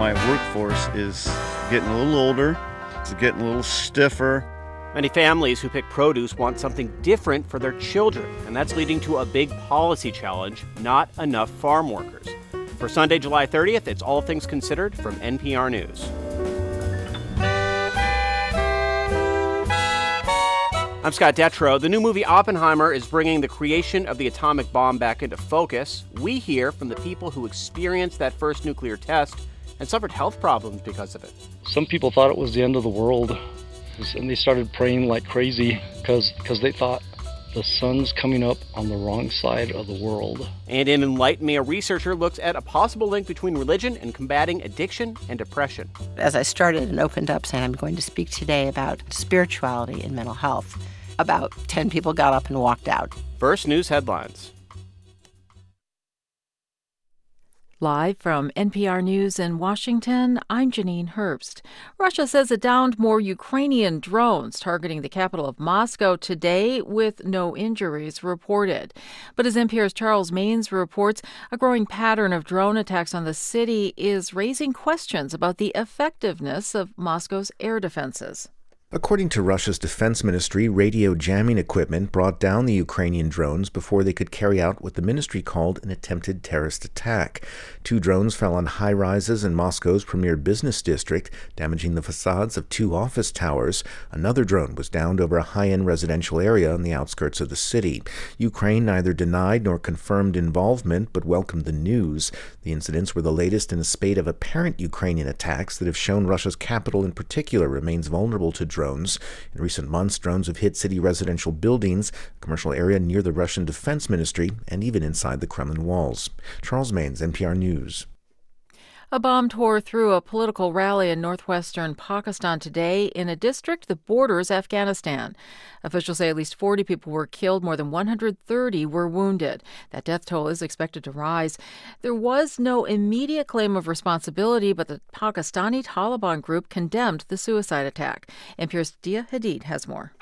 my workforce is getting a little older, it's getting a little stiffer. Many families who pick produce want something different for their children, and that's leading to a big policy challenge not enough farm workers. For Sunday, July 30th, it's All Things Considered from NPR News. I'm Scott Detrow. The new movie Oppenheimer is bringing the creation of the atomic bomb back into focus. We hear from the people who experienced that first nuclear test and suffered health problems because of it. Some people thought it was the end of the world, and they started praying like crazy because they thought the sun's coming up on the wrong side of the world. And in Enlighten Me, a researcher looks at a possible link between religion and combating addiction and depression. As I started and opened up saying I'm going to speak today about spirituality and mental health, about 10 people got up and walked out. First news headlines. Live from NPR News in Washington, I'm Janine Herbst. Russia says it downed more Ukrainian drones targeting the capital of Moscow today, with no injuries reported. But as NPR's Charles Maynes reports, a growing pattern of drone attacks on the city is raising questions about the effectiveness of Moscow's air defenses. According to Russia's defense ministry, radio jamming equipment brought down the Ukrainian drones before they could carry out what the ministry called an attempted terrorist attack. Two drones fell on high rises in Moscow's premier business district, damaging the facades of two office towers. Another drone was downed over a high end residential area on the outskirts of the city. Ukraine neither denied nor confirmed involvement, but welcomed the news. The incidents were the latest in a spate of apparent Ukrainian attacks that have shown Russia's capital in particular remains vulnerable to drones. In recent months, drones have hit city residential buildings, a commercial area near the Russian Defense Ministry, and even inside the Kremlin walls. Charles Maynes, NPR News. A bomb tore through a political rally in northwestern Pakistan today in a district that borders Afghanistan. Officials say at least 40 people were killed, more than 130 were wounded. That death toll is expected to rise. There was no immediate claim of responsibility, but the Pakistani Taliban group condemned the suicide attack. NPR's Dia Hadid has more.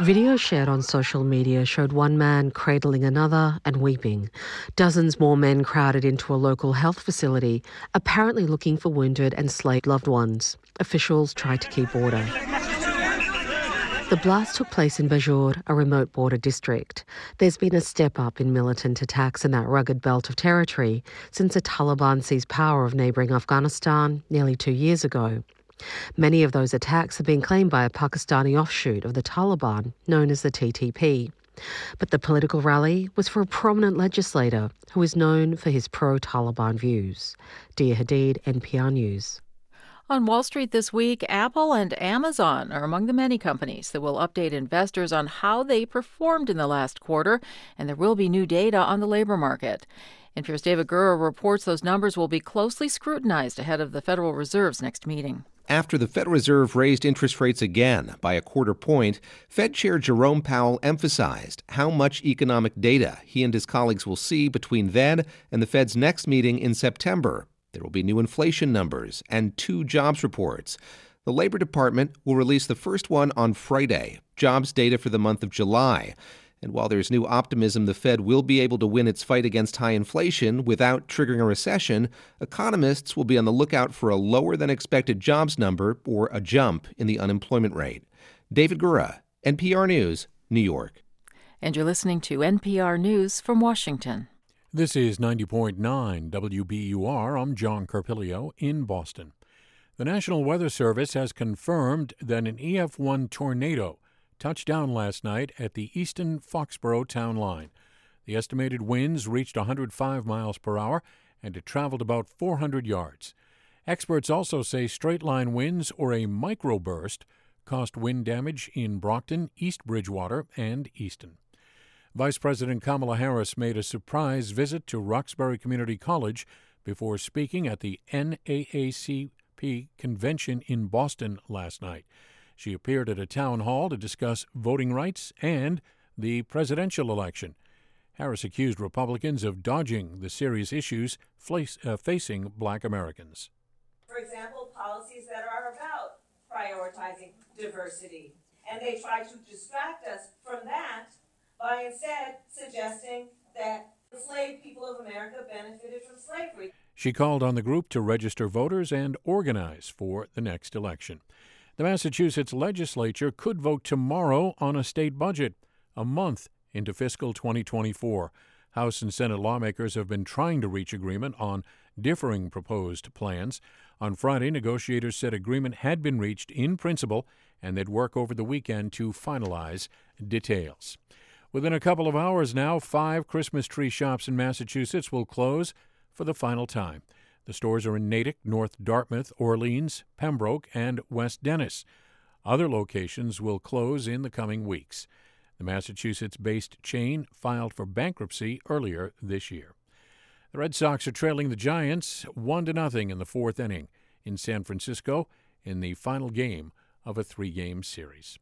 Video shared on social media showed one man cradling another and weeping. Dozens more men crowded into a local health facility, apparently looking for wounded and slain loved ones. Officials tried to keep order. The blast took place in Bajaur, a remote border district. There's been a step up in militant attacks in that rugged belt of territory since the Taliban seized power of neighbouring Afghanistan nearly two years ago. Many of those attacks have been claimed by a Pakistani offshoot of the Taliban, known as the TTP. But the political rally was for a prominent legislator who is known for his pro Taliban views. Dia Hadid, NPR News. On Wall Street this week, Apple and Amazon are among the many companies that will update investors on how they performed in the last quarter, and there will be new data on the labor market. NPR's David Gura reports those numbers will be closely scrutinized ahead of the Federal Reserve's next meeting. After the Federal Reserve raised interest rates again by a quarter point, Fed Chair Jerome Powell emphasized how much economic data he and his colleagues will see between then and the Fed's next meeting in September. There will be new inflation numbers and two jobs reports. The Labor Department will release the first one on Friday, jobs data for the month of July. And while there's new optimism the Fed will be able to win its fight against high inflation without triggering a recession, economists will be on the lookout for a lower than expected jobs number or a jump in the unemployment rate. David Gura, NPR News, New York. And you're listening to NPR News from Washington. This is 90.9 WBUR. I'm John Carpilio in Boston. The National Weather Service has confirmed that an EF1 tornado touched down last night at the Easton Foxborough town line. The estimated winds reached 105 miles per hour and it traveled about 400 yards. Experts also say straight line winds or a microburst caused wind damage in Brockton, East Bridgewater, and Easton. Vice President Kamala Harris made a surprise visit to Roxbury Community College before speaking at the NAACP convention in Boston last night. She appeared at a town hall to discuss voting rights and the presidential election. Harris accused Republicans of dodging the serious issues uh, facing black Americans. For example, policies that are about prioritizing diversity. And they try to distract us from that by instead suggesting that enslaved people of America benefited from slavery. She called on the group to register voters and organize for the next election. The Massachusetts legislature could vote tomorrow on a state budget, a month into fiscal 2024. House and Senate lawmakers have been trying to reach agreement on differing proposed plans. On Friday, negotiators said agreement had been reached in principle and they'd work over the weekend to finalize details. Within a couple of hours now, five Christmas tree shops in Massachusetts will close for the final time. The stores are in Natick, North Dartmouth, Orleans, Pembroke, and West Dennis. Other locations will close in the coming weeks. The Massachusetts based chain filed for bankruptcy earlier this year. The Red Sox are trailing the Giants 1 to nothing in the fourth inning in San Francisco in the final game of a three game series.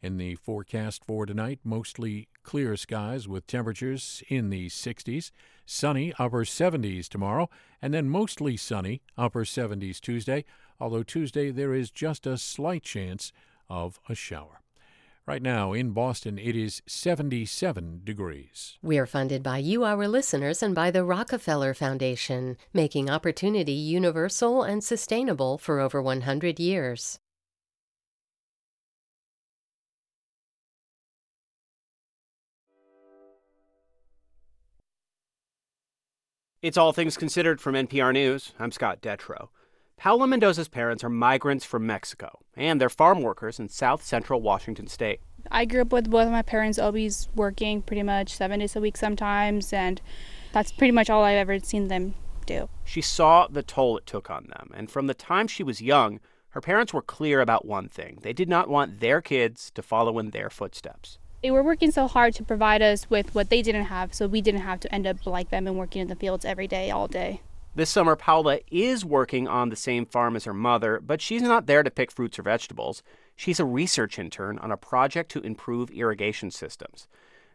In the forecast for tonight, mostly clear skies with temperatures in the 60s, sunny upper 70s tomorrow, and then mostly sunny upper 70s Tuesday, although Tuesday there is just a slight chance of a shower. Right now in Boston, it is 77 degrees. We are funded by you, our listeners, and by the Rockefeller Foundation, making opportunity universal and sustainable for over 100 years. It's All Things Considered from NPR News. I'm Scott Detrow. Paola Mendoza's parents are migrants from Mexico, and they're farm workers in south central Washington state. I grew up with both of my parents always working pretty much seven days a week sometimes, and that's pretty much all I've ever seen them do. She saw the toll it took on them, and from the time she was young, her parents were clear about one thing they did not want their kids to follow in their footsteps. They were working so hard to provide us with what they didn't have, so we didn't have to end up like them and working in the fields every day, all day. This summer, Paola is working on the same farm as her mother, but she's not there to pick fruits or vegetables. She's a research intern on a project to improve irrigation systems.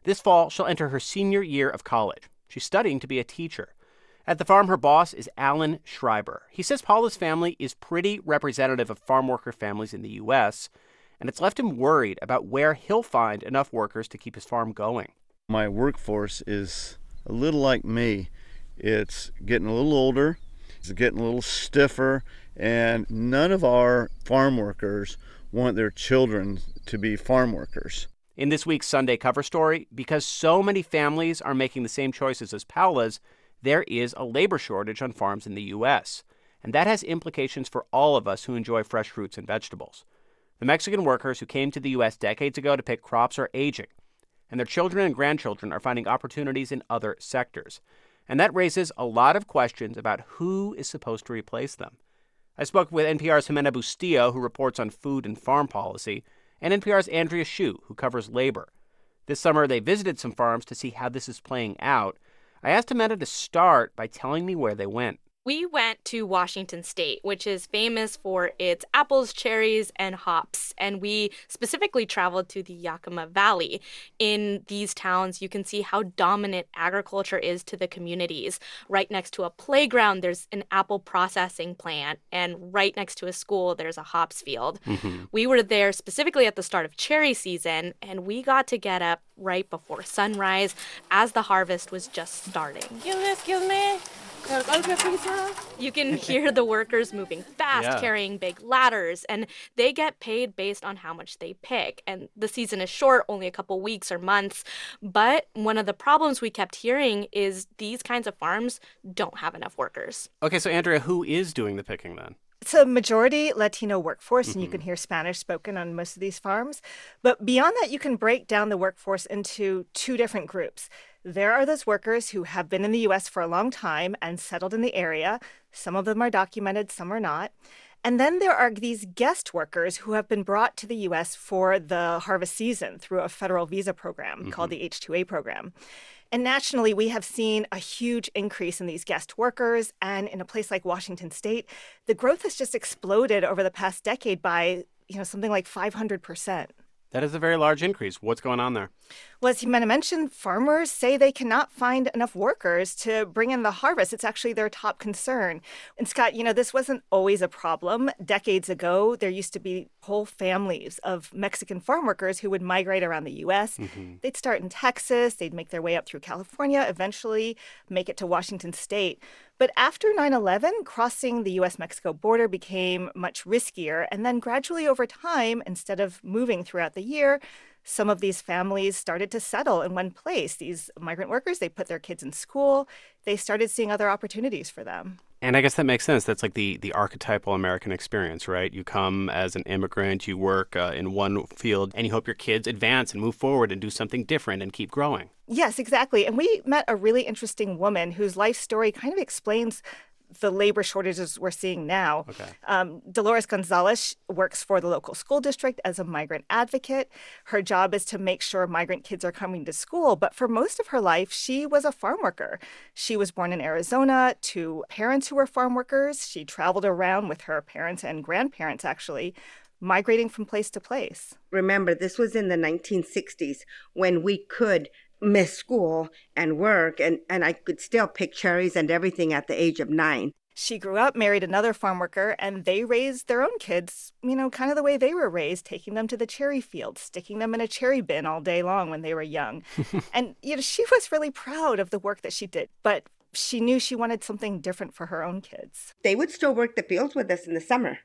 This fall, she'll enter her senior year of college. She's studying to be a teacher. At the farm, her boss is Alan Schreiber. He says Paola's family is pretty representative of farm worker families in the U.S., and it's left him worried about where he'll find enough workers to keep his farm going. My workforce is a little like me. It's getting a little older, it's getting a little stiffer, and none of our farm workers want their children to be farm workers. In this week's Sunday cover story, because so many families are making the same choices as Paola's, there is a labor shortage on farms in the U.S., and that has implications for all of us who enjoy fresh fruits and vegetables. The Mexican workers who came to the U.S. decades ago to pick crops are aging, and their children and grandchildren are finding opportunities in other sectors. And that raises a lot of questions about who is supposed to replace them. I spoke with NPR's Ximena Bustillo, who reports on food and farm policy, and NPR's Andrea Hsu, who covers labor. This summer, they visited some farms to see how this is playing out. I asked Ximena to start by telling me where they went we went to Washington State, which is famous for its apples, cherries, and hops. And we specifically traveled to the Yakima Valley. In these towns, you can see how dominant agriculture is to the communities. Right next to a playground, there's an apple processing plant. And right next to a school, there's a hops field. Mm-hmm. We were there specifically at the start of cherry season, and we got to get up right before sunrise as the harvest was just starting. Excuse me, excuse me. You can hear the workers moving fast, yeah. carrying big ladders, and they get paid based on how much they pick. And the season is short, only a couple weeks or months. But one of the problems we kept hearing is these kinds of farms don't have enough workers. Okay, so Andrea, who is doing the picking then? It's a majority Latino workforce, and you can mm-hmm. hear Spanish spoken on most of these farms. But beyond that, you can break down the workforce into two different groups. There are those workers who have been in the US for a long time and settled in the area. Some of them are documented, some are not. And then there are these guest workers who have been brought to the US for the harvest season through a federal visa program mm-hmm. called the H2A program. And nationally, we have seen a huge increase in these guest workers. And in a place like Washington state, the growth has just exploded over the past decade by, you know, something like 500%. That is a very large increase. What's going on there? Well, as Ximena mentioned, farmers say they cannot find enough workers to bring in the harvest. It's actually their top concern. And Scott, you know, this wasn't always a problem. Decades ago, there used to be whole families of Mexican farm workers who would migrate around the U.S. Mm-hmm. They'd start in Texas, they'd make their way up through California, eventually make it to Washington state. But after 9 11, crossing the US Mexico border became much riskier. And then gradually over time, instead of moving throughout the year, some of these families started to settle in one place. These migrant workers, they put their kids in school, they started seeing other opportunities for them. And I guess that makes sense. That's like the, the archetypal American experience, right? You come as an immigrant, you work uh, in one field, and you hope your kids advance and move forward and do something different and keep growing. Yes, exactly. And we met a really interesting woman whose life story kind of explains the labor shortages we're seeing now. Okay. Um, Dolores Gonzalez works for the local school district as a migrant advocate. Her job is to make sure migrant kids are coming to school, but for most of her life, she was a farm worker. She was born in Arizona to parents who were farm workers. She traveled around with her parents and grandparents, actually, migrating from place to place. Remember, this was in the 1960s when we could miss school and work, and, and I could still pick cherries and everything at the age of nine. She grew up, married another farm worker, and they raised their own kids, you know, kind of the way they were raised, taking them to the cherry field, sticking them in a cherry bin all day long when they were young. and, you know, she was really proud of the work that she did, but she knew she wanted something different for her own kids. They would still work the fields with us in the summer,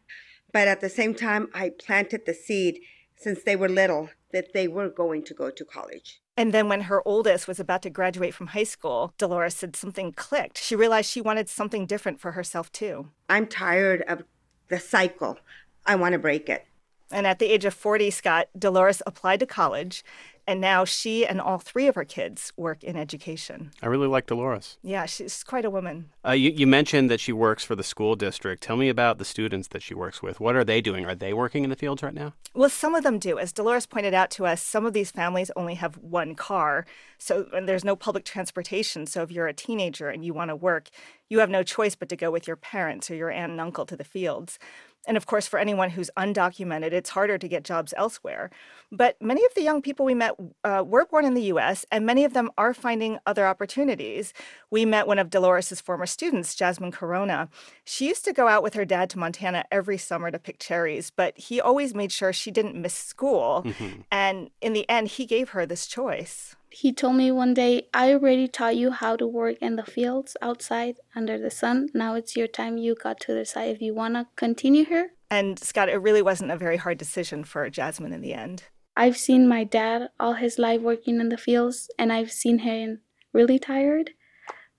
but at the same time, I planted the seed since they were little that they were going to go to college. And then when her oldest was about to graduate from high school, Dolores said something clicked. She realized she wanted something different for herself too. I'm tired of the cycle. I want to break it. And at the age of 40, Scott, Dolores applied to college and now she and all three of her kids work in education. I really like Dolores. Yeah, she's quite a woman. Uh, you, you mentioned that she works for the school district. Tell me about the students that she works with. What are they doing? Are they working in the fields right now? Well, some of them do. As Dolores pointed out to us, some of these families only have one car. So, and there's no public transportation. So, if you're a teenager and you want to work, you have no choice but to go with your parents or your aunt and uncle to the fields. And of course, for anyone who's undocumented, it's harder to get jobs elsewhere. But many of the young people we met uh, were born in the US, and many of them are finding other opportunities. We met one of Dolores's former students, Jasmine Corona. She used to go out with her dad to Montana every summer to pick cherries, but he always made sure she didn't miss school. Mm-hmm. And in the end, he gave her this choice. He told me one day, I already taught you how to work in the fields outside under the sun. Now it's your time. You got to decide if you want to continue here. And Scott, it really wasn't a very hard decision for Jasmine in the end. I've seen my dad all his life working in the fields, and I've seen him really tired.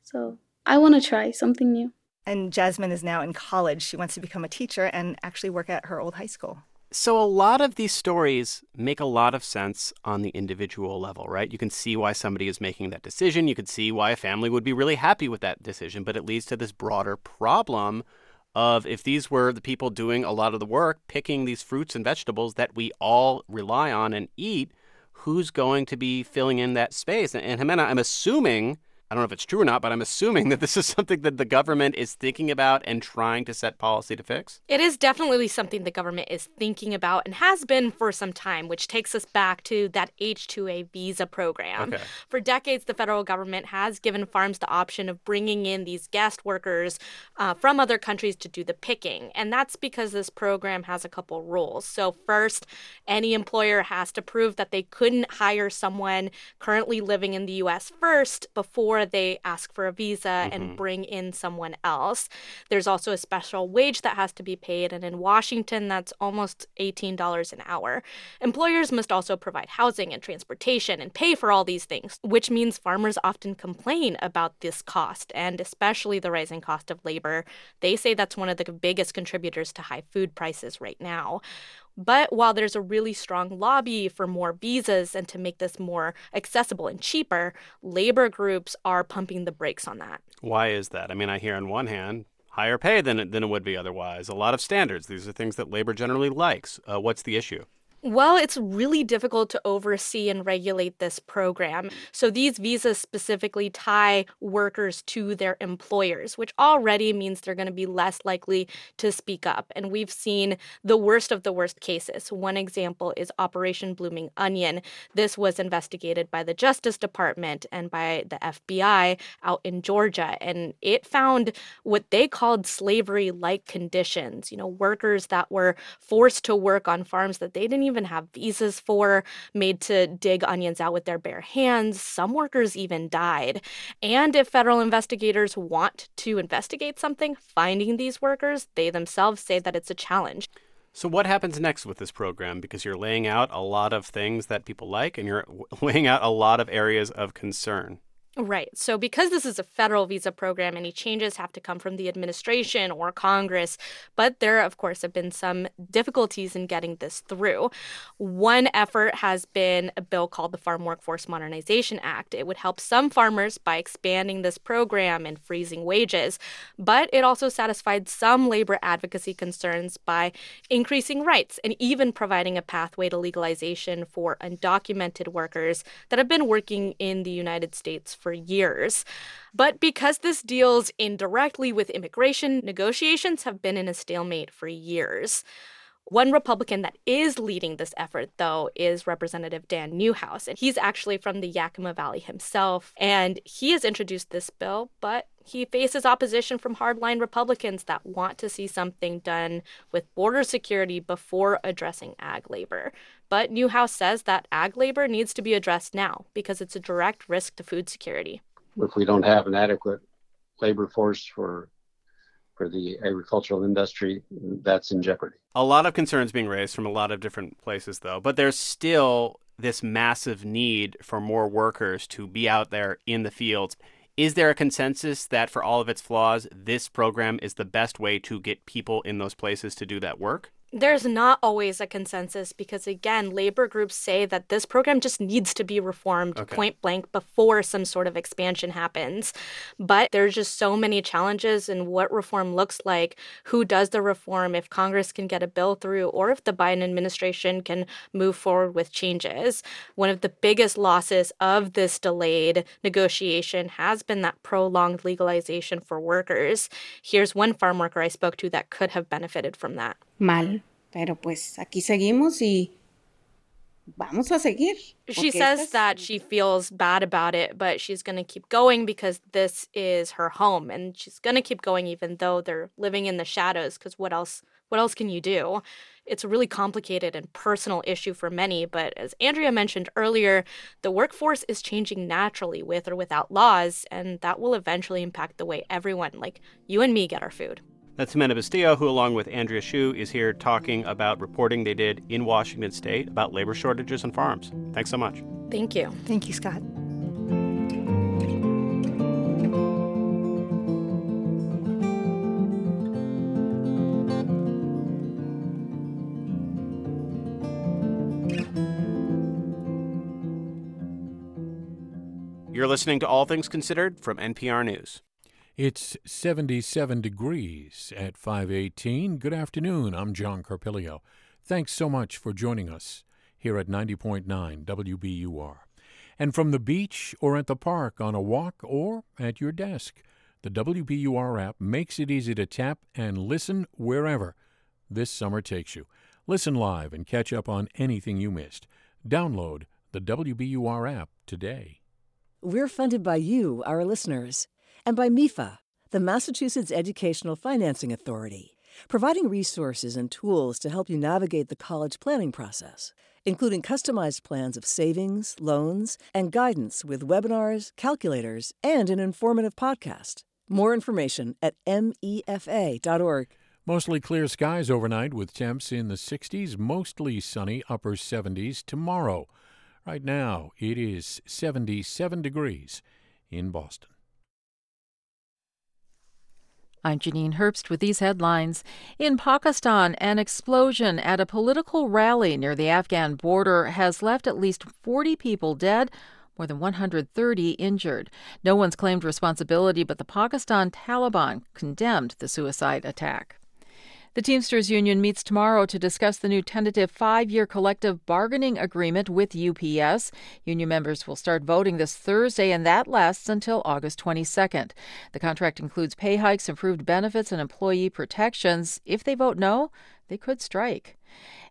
So I want to try something new. And Jasmine is now in college. She wants to become a teacher and actually work at her old high school. So, a lot of these stories make a lot of sense on the individual level, right? You can see why somebody is making that decision. You can see why a family would be really happy with that decision, but it leads to this broader problem of if these were the people doing a lot of the work, picking these fruits and vegetables that we all rely on and eat, who's going to be filling in that space? And, and Ximena, I'm assuming I don't know if it's true or not, but I'm assuming that this is something that the government is thinking about and trying to set policy to fix. It is definitely something the government is thinking about and has been for some time, which takes us back to that H-2A visa program. Okay. For decades, the federal government has given farms the option of bringing in these guest workers uh, from other countries to do the picking. And that's because this program has a couple rules. So, first, any employer has to prove that they couldn't hire someone currently living in the U.S. first before they ask for a visa mm-hmm. and bring in someone else. There's also a special wage that has to be paid, and in Washington, that's almost $18 an hour. Employers must also provide housing and transportation and pay for all these things, which means farmers often complain about this cost and especially the rising cost of labor. They say that's one of the biggest contributors to high food prices right now. But while there's a really strong lobby for more visas and to make this more accessible and cheaper, labor groups are pumping the brakes on that. Why is that? I mean, I hear on one hand, higher pay than it, than it would be otherwise, a lot of standards. These are things that labor generally likes. Uh, what's the issue? Well, it's really difficult to oversee and regulate this program. So these visas specifically tie workers to their employers, which already means they're going to be less likely to speak up. And we've seen the worst of the worst cases. One example is Operation Blooming Onion. This was investigated by the Justice Department and by the FBI out in Georgia. And it found what they called slavery like conditions, you know, workers that were forced to work on farms that they didn't even even have visas for, made to dig onions out with their bare hands. Some workers even died. And if federal investigators want to investigate something, finding these workers, they themselves say that it's a challenge. So, what happens next with this program? Because you're laying out a lot of things that people like and you're laying out a lot of areas of concern. Right. So, because this is a federal visa program, any changes have to come from the administration or Congress. But there, of course, have been some difficulties in getting this through. One effort has been a bill called the Farm Workforce Modernization Act. It would help some farmers by expanding this program and freezing wages. But it also satisfied some labor advocacy concerns by increasing rights and even providing a pathway to legalization for undocumented workers that have been working in the United States for years. But because this deals indirectly with immigration, negotiations have been in a stalemate for years. One Republican that is leading this effort, though, is Representative Dan Newhouse. And he's actually from the Yakima Valley himself. And he has introduced this bill, but he faces opposition from hardline Republicans that want to see something done with border security before addressing ag labor. But Newhouse says that ag labor needs to be addressed now because it's a direct risk to food security. If we don't have an adequate labor force for for the agricultural industry, that's in jeopardy. A lot of concerns being raised from a lot of different places, though, but there's still this massive need for more workers to be out there in the fields. Is there a consensus that, for all of its flaws, this program is the best way to get people in those places to do that work? There's not always a consensus because, again, labor groups say that this program just needs to be reformed okay. point blank before some sort of expansion happens. But there's just so many challenges in what reform looks like, who does the reform, if Congress can get a bill through, or if the Biden administration can move forward with changes. One of the biggest losses of this delayed negotiation has been that prolonged legalization for workers. Here's one farm worker I spoke to that could have benefited from that. Mal, pero pues aquí seguimos y vamos a seguir. She says that she feels bad about it, but she's going to keep going because this is her home and she's going to keep going even though they're living in the shadows because what else what else can you do? It's a really complicated and personal issue for many, but as Andrea mentioned earlier, the workforce is changing naturally with or without laws, and that will eventually impact the way everyone, like you and me, get our food. That's Ximena Bustillo, who, along with Andrea Hsu, is here talking about reporting they did in Washington state about labor shortages on farms. Thanks so much. Thank you. Thank you, Scott. You're listening to All Things Considered from NPR News. It's 77 degrees at 518. Good afternoon. I'm John Carpilio. Thanks so much for joining us here at 90.9 WBUR. And from the beach or at the park on a walk or at your desk, the WBUR app makes it easy to tap and listen wherever this summer takes you. Listen live and catch up on anything you missed. Download the WBUR app today. We're funded by you, our listeners and by MEFA, the Massachusetts Educational Financing Authority, providing resources and tools to help you navigate the college planning process, including customized plans of savings, loans, and guidance with webinars, calculators, and an informative podcast. More information at mefa.org. Mostly clear skies overnight with temps in the 60s, mostly sunny upper 70s tomorrow. Right now, it is 77 degrees in Boston. I'm Janine Herbst with these headlines. In Pakistan, an explosion at a political rally near the Afghan border has left at least 40 people dead, more than 130 injured. No one's claimed responsibility, but the Pakistan Taliban condemned the suicide attack. The Teamsters Union meets tomorrow to discuss the new tentative five year collective bargaining agreement with UPS. Union members will start voting this Thursday, and that lasts until August 22nd. The contract includes pay hikes, improved benefits, and employee protections. If they vote no, they could strike.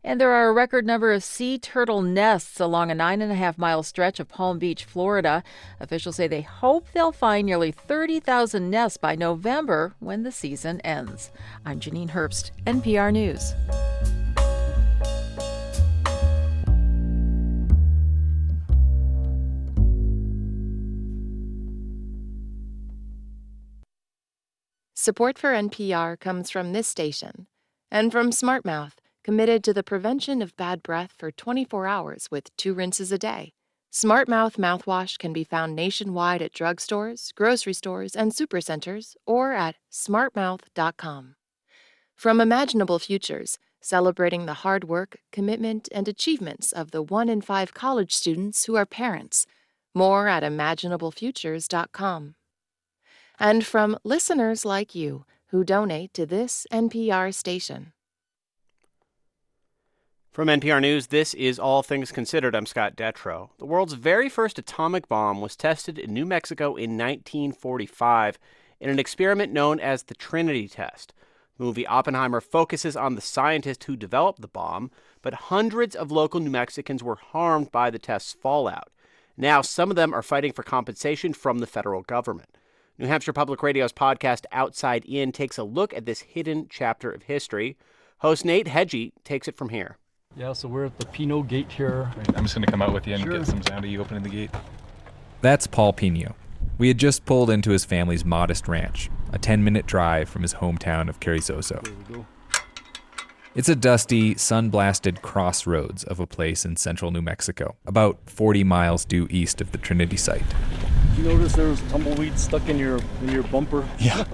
And there are a record number of sea turtle nests along a nine and a half mile stretch of Palm Beach, Florida. Officials say they hope they'll find nearly 30,000 nests by November when the season ends. I'm Janine Herbst, NPR News. Support for NPR comes from this station and from SmartMouth committed to the prevention of bad breath for 24 hours with two rinses a day. SmartMouth mouthwash can be found nationwide at drugstores, grocery stores, and supercenters, or at smartmouth.com. From Imaginable Futures, celebrating the hard work, commitment, and achievements of the one in five college students who are parents. More at imaginablefutures.com. And from listeners like you who donate to this NPR station. From NPR News, this is All Things Considered. I'm Scott Detrow. The world's very first atomic bomb was tested in New Mexico in 1945 in an experiment known as the Trinity Test. The movie Oppenheimer focuses on the scientist who developed the bomb, but hundreds of local New Mexicans were harmed by the test's fallout. Now, some of them are fighting for compensation from the federal government. New Hampshire Public Radio's podcast Outside In takes a look at this hidden chapter of history. Host Nate Hegyi takes it from here. Yeah, so we're at the Pino Gate here. I'm just going to come out with you and Sure. get some sound of you opening the gate. That's Paul Pino. We had just pulled into his family's modest ranch, a 10 minute drive from his hometown of Carrizozo. It's a dusty, sun blasted crossroads of a place in central New Mexico, about 40 miles due east of the Trinity site. Did you notice there was tumbleweed stuck in your in your bumper? Yeah.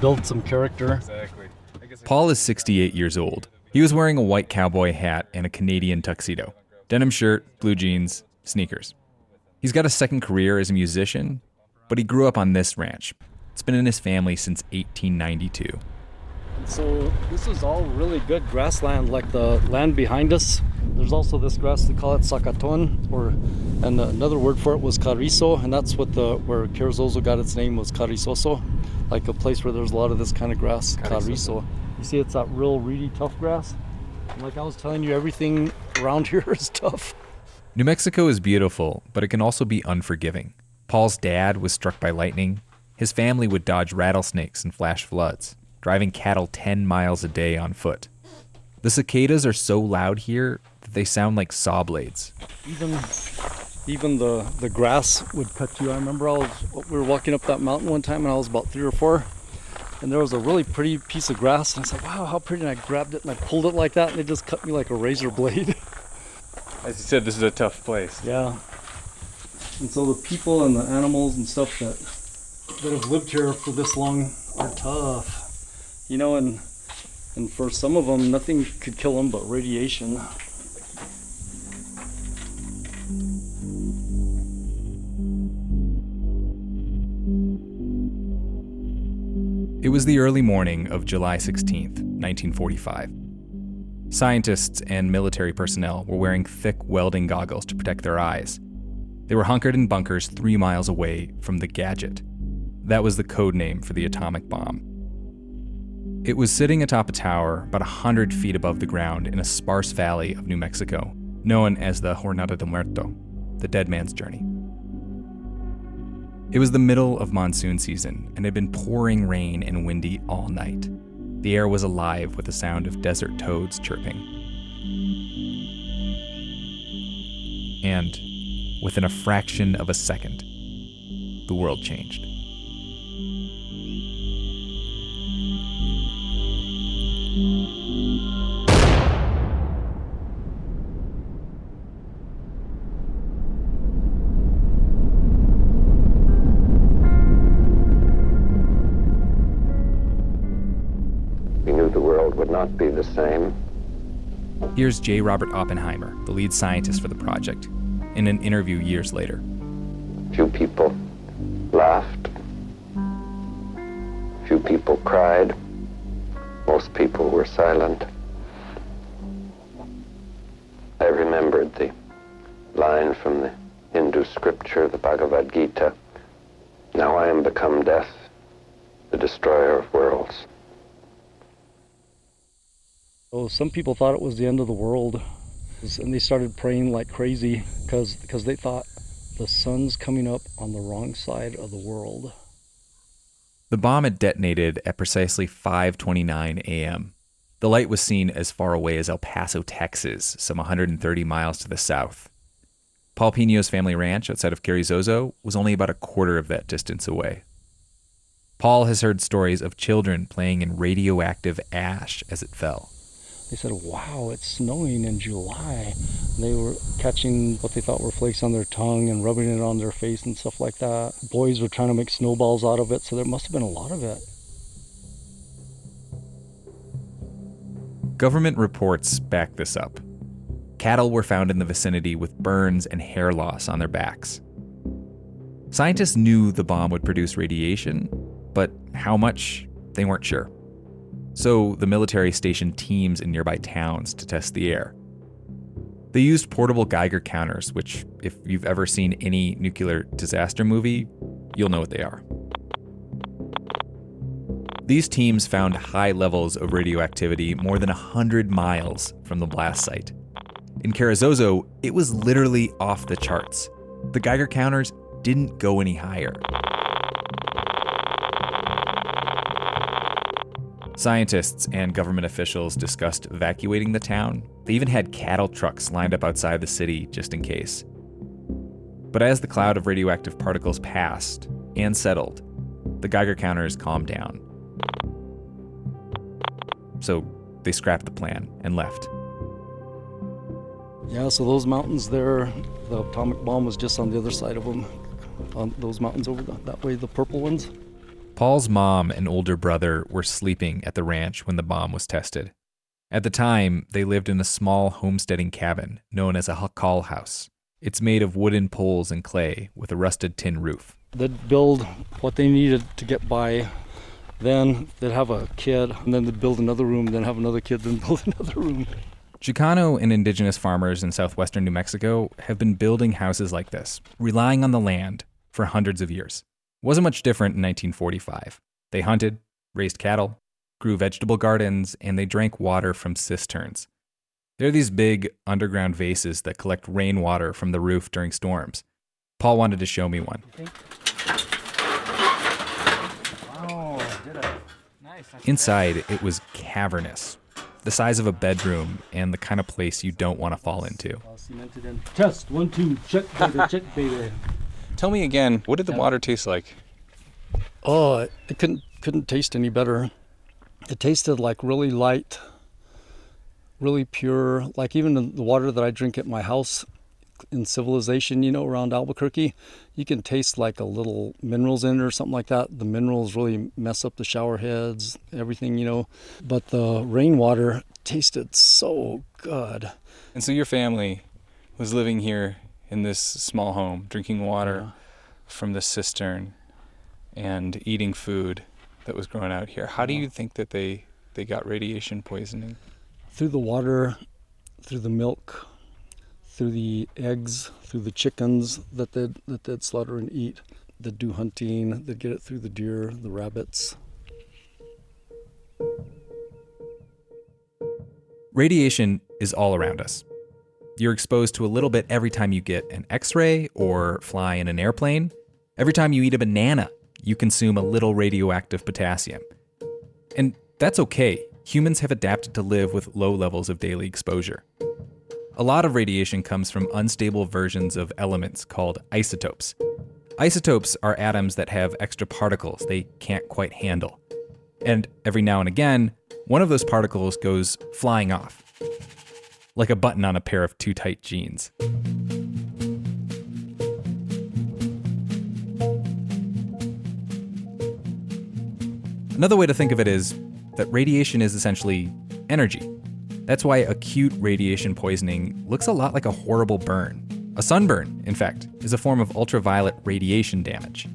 Build some character. Exactly. Paul is 68 years old. He was wearing a white cowboy hat and a Canadian tuxedo, denim shirt, blue jeans, sneakers. He's got a second career as a musician, but he grew up on this ranch. It's been in his family since 1892. So this is all really good grassland, like the land behind us. There's also this grass they call it sacaton, or and another word for it was carizo, and that's what the where Carrizozo got its name was carizoso, like a place where there's a lot of this kind of grass, carizo. See, it's that real reedy, tough grass. And like I was telling you, everything around here is tough. New Mexico is beautiful, but it can also be unforgiving. Paul's dad was struck by lightning. His family would dodge rattlesnakes and flash floods, driving cattle 10 miles a day on foot. The cicadas are so loud here that they sound like saw blades. Even even the the grass would cut you. I remember I was we were walking up that mountain one time and I was about three or four, and there was a really pretty piece of grass and I said, "Wow, how pretty!" And I grabbed it and I pulled it like that, and it just cut me like a razor blade. As you said, this is a tough place. yeah. And so the people and the animals and stuff that that have lived here for this long are tough, you know. And and for some of them, nothing could kill them but radiation. It was the early morning of July 16th, 1945. Scientists and military personnel were wearing thick welding goggles to protect their eyes. They were hunkered in bunkers three miles away from the Gadget. That was the code name for the atomic bomb. It was sitting atop a tower about 100 feet above the ground in a sparse valley of New Mexico, known as the Jornada del Muerto, the dead man's journey. It was the middle of monsoon season and had been pouring rain and windy all night. The air was alive with the sound of desert toads chirping. And within a fraction of a second, the world changed. The same. Here's J. Robert Oppenheimer, the lead scientist for the project, in an interview years later. Few people laughed. Few people cried. Most people were silent. I remembered the line from the Hindu scripture, the Bhagavad Gita. Now I am become death, the destroyer of worlds. Oh, some people thought it was the end of the world, and they started praying like crazy because because they thought the sun's coming up on the wrong side of the world. The bomb had detonated at precisely 5:29 a.m. The light was seen as far away as El Paso, Texas, some 130 miles to the south. Paul Pino's family ranch outside of Carrizozo was only about a quarter of that distance away. Paul has heard stories of children playing in radioactive ash as it fell. They said, "Wow, it's snowing in July." They were catching what they thought were flakes on their tongue and rubbing it on their face and stuff like that. Boys were trying to make snowballs out of it, so there must have been a lot of it. Government reports back this up. Cattle were found in the vicinity with burns and hair loss on their backs. Scientists knew the bomb would produce radiation, but how much, they weren't sure. So the military stationed teams in nearby towns to test the air. They used portable Geiger counters, which, if you've ever seen any nuclear disaster movie, you'll know what they are. These teams found high levels of radioactivity more than 100 miles from the blast site. In Carrizozo, it was literally off the charts. The Geiger counters didn't go any higher. Scientists and government officials discussed evacuating the town. They even had cattle trucks lined up outside the city just in case. But as the cloud of radioactive particles passed and settled, the Geiger counters calmed down. So they scrapped the plan and left. Yeah, so those mountains there, the atomic bomb was just on the other side of them. On those mountains over that way, the purple ones. Paul's mom and older brother were sleeping at the ranch when the bomb was tested. At the time, they lived in a small homesteading cabin known as a jacal house. It's made of wooden poles and clay with a rusted tin roof. They'd build what they needed to get by. Then they'd have a kid, and then they'd build another room, then have another kid, then build another room. Chicano and indigenous farmers in southwestern New Mexico have been building houses like this, relying on the land for hundreds of years. Wasn't much different in 1945. They hunted, raised cattle, grew vegetable gardens, and they drank water from cisterns. They're these big underground vases that collect rainwater from the roof during storms. Paul wanted to show me one. Inside, it was cavernous, the size of a bedroom, and the kind of place you don't want to fall into. Test one, two, check, baby, check, baby. Tell me again, what did the water taste like? Oh, it couldn't couldn't taste any better. It tasted like really light, really pure. Like even the water that I drink at my house in civilization, you know, around Albuquerque, you can taste like a little minerals in it or something like that. The minerals really mess up the shower heads, everything, you know. But the rainwater tasted so good. And so your family was living here in this small home, drinking water Yeah. from the cistern and eating food that was grown out here. How do you think that they they got radiation poisoning? Through the water, through the milk, through the eggs, through the chickens that they'd, that they'd slaughter and eat. They'd do hunting, they'd get it through the deer, the rabbits. Radiation is all around us. You're exposed to a little bit every time you get an x ray or fly in an airplane. Every time you eat a banana, you consume a little radioactive potassium. And that's okay. Humans have adapted to live with low levels of daily exposure. A lot of radiation comes from unstable versions of elements called isotopes. Isotopes are atoms that have extra particles they can't quite handle. And every now and again, one of those particles goes flying off, like a button on a pair of too tight jeans. Another way to think of it is that radiation is essentially energy. That's why acute radiation poisoning looks a lot like a horrible burn. A sunburn, in fact, is a form of ultraviolet radiation damage.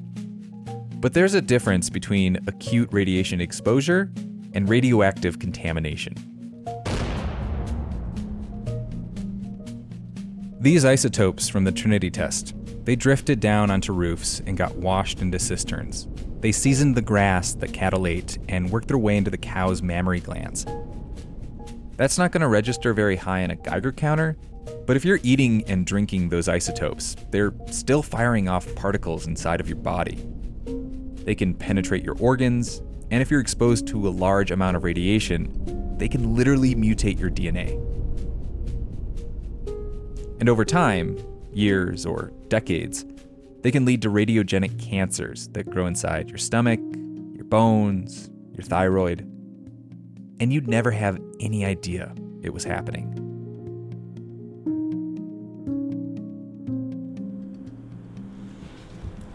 But there's a difference between acute radiation exposure and radioactive contamination. These isotopes from the Trinity test, they drifted down onto roofs and got washed into cisterns. They seasoned the grass that cattle ate and worked their way into the cow's mammary glands. That's not going to register very high on a Geiger counter, but if you're eating and drinking those isotopes, they're still firing off particles inside of your body. They can penetrate your organs, and if you're exposed to a large amount of radiation, they can literally mutate your DNA. And over time, years or decades, they can lead to radiogenic cancers that grow inside your stomach, your bones, your thyroid. And you'd never have any idea it was happening.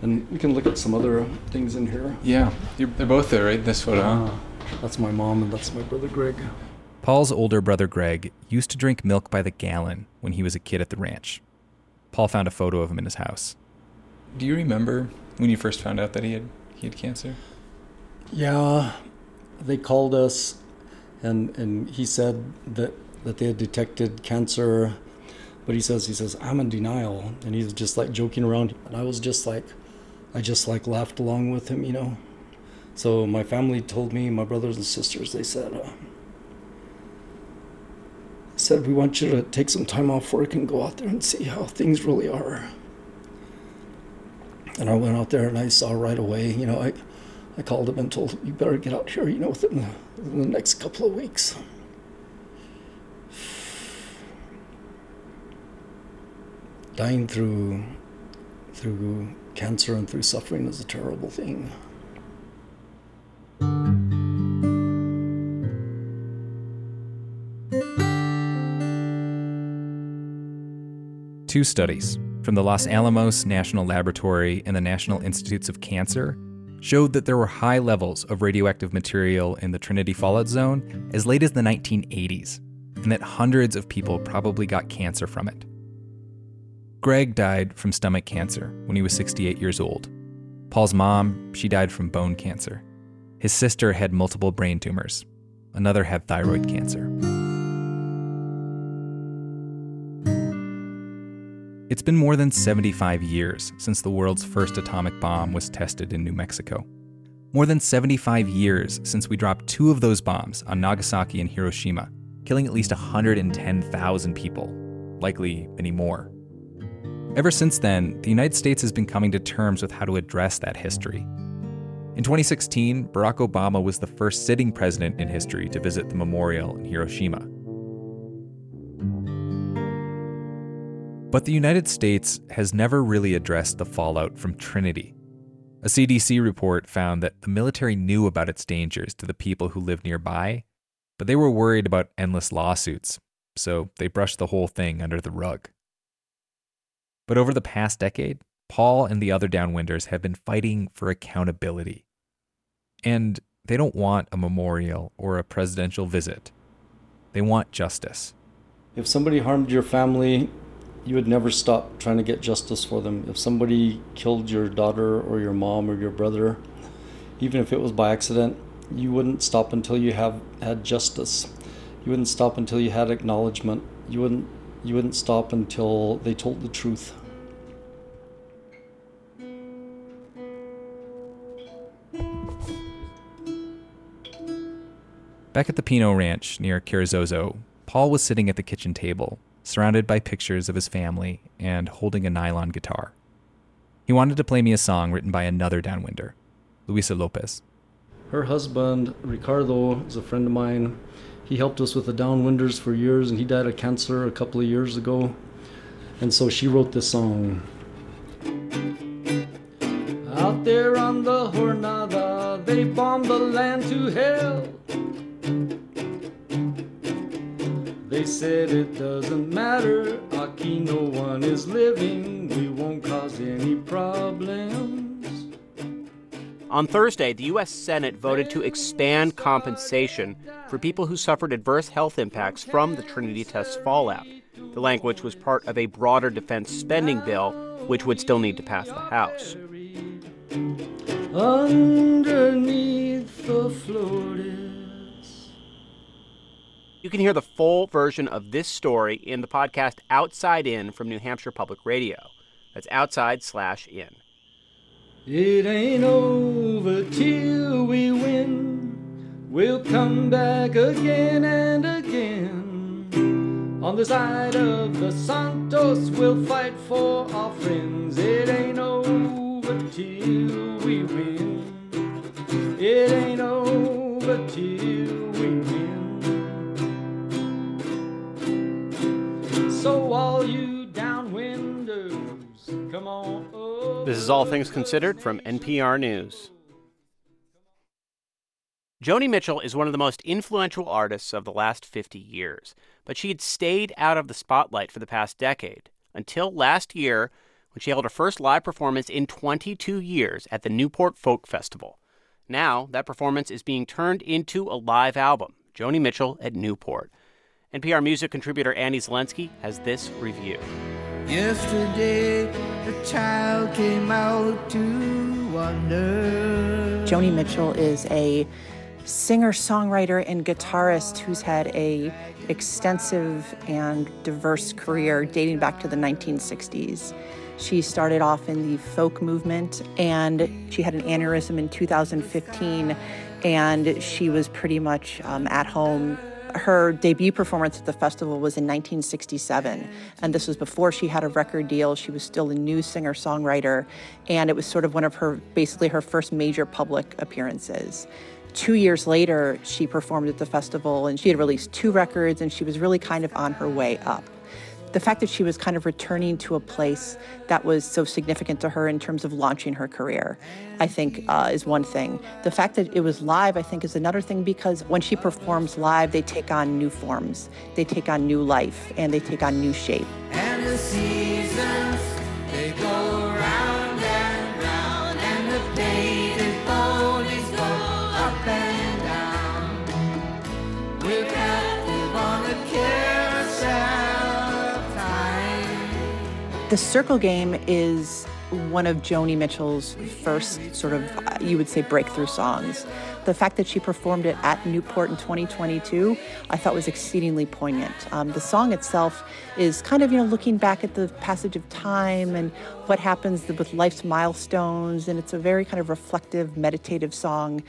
And we can look at some other things in here. Yeah, they're both there, right? This photo. Ah, that's my mom and that's my brother Greg. Paul's older brother Greg used to drink milk by the gallon when he was a kid at the ranch. Paul found a photo of him in his house. Do you remember when you first found out that he had he had cancer? Yeah, they called us, and and he said that that they had detected cancer, but he says he says I'm in denial, and he's just like joking around, and I was just like, I just like laughed along with him, you know. So my family told me, my brothers and sisters, they said. Uh, said we want you to take some time off work and go out there and see how things really are. And I went out there and I saw right away, you know, I, I called him and told him, you better get out here, you know, within the, within the next couple of weeks. Dying through, through cancer and through suffering is a terrible thing. Two studies from the Los Alamos National Laboratory and the National Institutes of Cancer showed that there were high levels of radioactive material in the Trinity Fallout Zone as late as the 1980s, and that hundreds of people probably got cancer from it. Greg died from stomach cancer when he was 68 years old. Paul's mom, she died from bone cancer. His sister had multiple brain tumors. Another had thyroid cancer. It's been more than 75 years since the world's first atomic bomb was tested in New Mexico. More than 75 years since we dropped two of those bombs on Nagasaki and Hiroshima, killing at least 110,000 people, likely many more. Ever since then, the United States has been coming to terms with how to address that history. In 2016, Barack Obama was the first sitting president in history to visit the memorial in Hiroshima. But the United States has never really addressed the fallout from Trinity. A CDC report found that the military knew about its dangers to the people who lived nearby, but they were worried about endless lawsuits, so they brushed the whole thing under the rug. But over the past decade, Paul and the other downwinders have been fighting for accountability. And they don't want a memorial or a presidential visit. They want justice. If somebody harmed your family, you would never stop trying to get justice for them. If somebody killed your daughter or your mom or your brother, even if it was by accident, you wouldn't stop until you have had justice. You wouldn't stop until you had acknowledgement. You wouldn't you wouldn't stop until they told the truth. Back at the Pino Ranch near Carrizozo, Paul was sitting at the kitchen table, surrounded by pictures of his family and holding a nylon guitar. He wanted to play me a song written by another downwinder, Luisa Lopez. Her husband, Ricardo, is a friend of mine. He helped us with the downwinders for years, and he died of cancer a couple of years ago. And so she wrote this song. Out there on the Jornada, they bombed the land to hell. They said it doesn't matter, aquí no one is living, we won't cause any problems. On Thursday, the U.S. Senate voted to expand compensation for people who suffered adverse health impacts from the Trinity test fallout. The language was part of a broader defense spending bill, which would still need to pass the House. Underneath the You can hear the full version of this story in the podcast Outside In from New Hampshire Public Radio. That's outside slash in. It ain't over till we win. We'll come back again and again. On the side of the Santos, we'll fight for our friends. It ain't over till we win. It ain't over till This is All Things Considered from NPR News. Joni Mitchell is one of the most influential artists of the last 50 years, but she had stayed out of the spotlight for the past decade until last year when she held her first live performance in 22 years at the Newport Folk Festival. Now, that performance is being turned into a live album, Joni Mitchell at Newport. NPR music contributor Annie Zaleski has this review. Yesterday, a child came out to wonder. Joni Mitchell is a singer, songwriter, and guitarist who's had a extensive and diverse career dating back to the 1960s. She started off in the folk movement and she had an aneurysm in 2015 and she was pretty much um, at home. Her debut performance at the festival was in 1967, and this was before she had a record deal. She was still a new singer songwriter, and it was sort of one of her basically her first major public appearances two years later, she performed at the festival and she had released two records and she was really kind of on her way up. The fact that she was kind of returning to a place that was so significant to her in terms of launching her career, I think, uh, is one thing. The fact that it was live, I think, is another thing because when she performs live, they take on new forms, they take on new life, and they take on new shape. The circle game is one of Joni Mitchell's first sort of, you would say, breakthrough songs. The fact that she performed it at Newport in 2022, I thought was exceedingly poignant. Um, the song itself is kind of, you know, looking back at the passage of time and what happens with life's milestones, and it's a very kind of reflective, meditative song.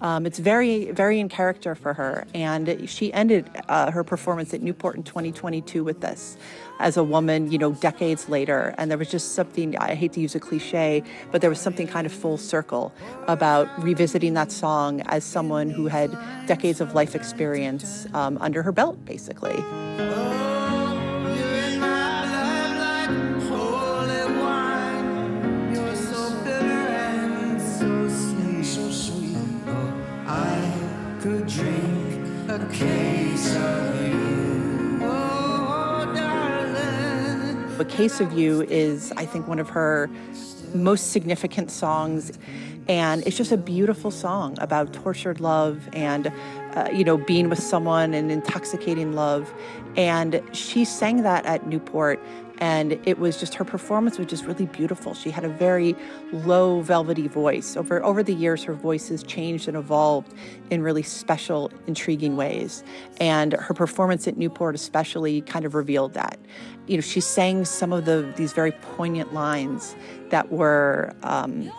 Um, it's very, very in character for her. And she ended uh, her performance at Newport in 2022 with this as a woman, you know, decades later. And there was just something, I hate to use a cliche, but there was something kind of full circle about revisiting that song as someone who had decades of life experience um, under her belt, basically. Sweet. Oh, could drink a case of you. A Case of You is, I think, one of her most significant songs. And it's just a beautiful song about tortured love and, uh, you know, being with someone and intoxicating love. And she sang that at Newport. And it was just her performance was just really beautiful. She had a very low, velvety voice. Over over the years, her voice has changed and evolved in really special, intriguing ways. And her performance at Newport, especially, kind of revealed that. You know, she sang some of the these very poignant lines that were. Um,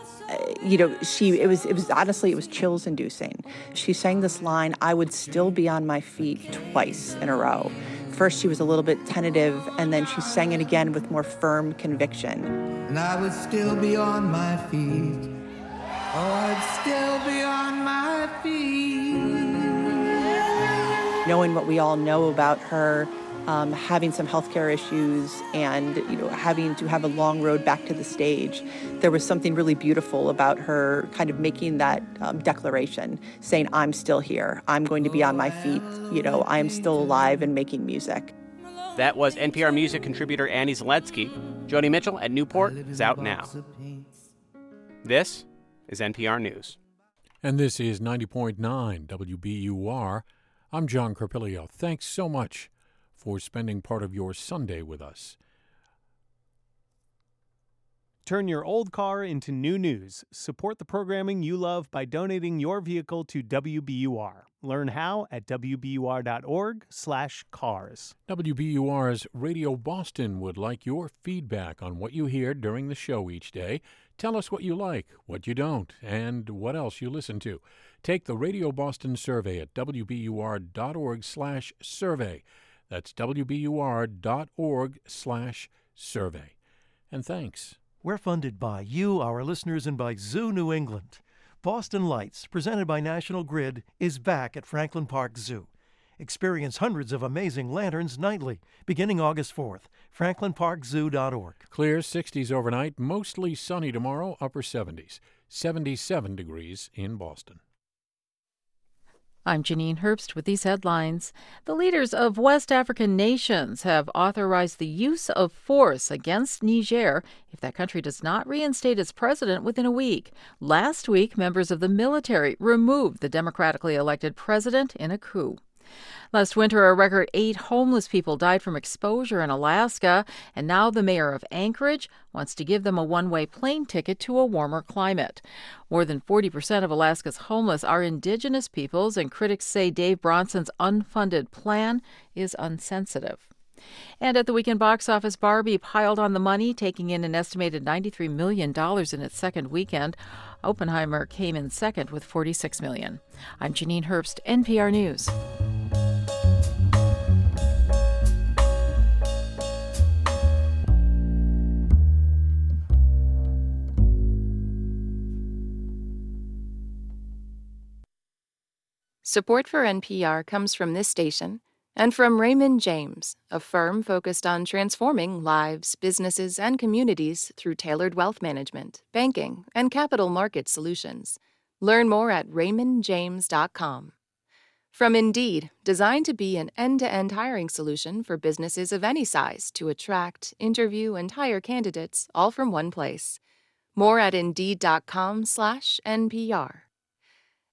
you know she it was it was honestly it was chills inducing she sang this line i would still be on my feet twice in a row first she was a little bit tentative and then she sang it again with more firm conviction And I would still be on my feet. Oh, I'd still be on my feet. knowing what we all know about her um, having some healthcare issues and you know having to have a long road back to the stage there was something really beautiful about her kind of making that um, declaration saying i'm still here i'm going to be on my feet you know i am still alive and making music That was NPR music contributor Annie Zaleski. Joni Mitchell at Newport is out now. This is NPR News. And this is 90.9 WBUR. I'm John Carpilio. Thanks so much for spending part of your Sunday with us. Turn your old car into new news. Support the programming you love by donating your vehicle to WBUR. Learn how at wbur.org/cars. WBUR's Radio Boston would like your feedback on what you hear during the show each day. Tell us what you like, what you don't, and what else you listen to. Take the Radio Boston survey at wbur.org/survey. That's wbur.org/survey. And thanks. We're funded by you, our listeners, and by Zoo New England. Boston Lights, presented by National Grid, is back at Franklin Park Zoo. Experience hundreds of amazing lanterns nightly, beginning August 4th. FranklinParkZoo.org. Clear 60s overnight, mostly sunny tomorrow, upper 70s. 77 degrees in Boston. I'm Janine Herbst with these headlines. The leaders of West African nations have authorized the use of force against Niger if that country does not reinstate its president within a week. Last week, members of the military removed the democratically elected president in a coup. Last winter, a record eight homeless people died from exposure in Alaska, and now the mayor of Anchorage wants to give them a one way plane ticket to a warmer climate. More than 40% of Alaska's homeless are indigenous peoples, and critics say Dave Bronson's unfunded plan is unsensitive. And at the weekend box office, Barbie piled on the money, taking in an estimated $93 million in its second weekend. Oppenheimer came in second with 46 million. I'm Janine Herbst, NPR News. Support for NPR comes from this station and from Raymond James, a firm focused on transforming lives, businesses, and communities through tailored wealth management, banking, and capital market solutions. Learn more at raymondjames.com. From Indeed, designed to be an end to end hiring solution for businesses of any size to attract, interview, and hire candidates all from one place. More at Indeed.com/slash NPR.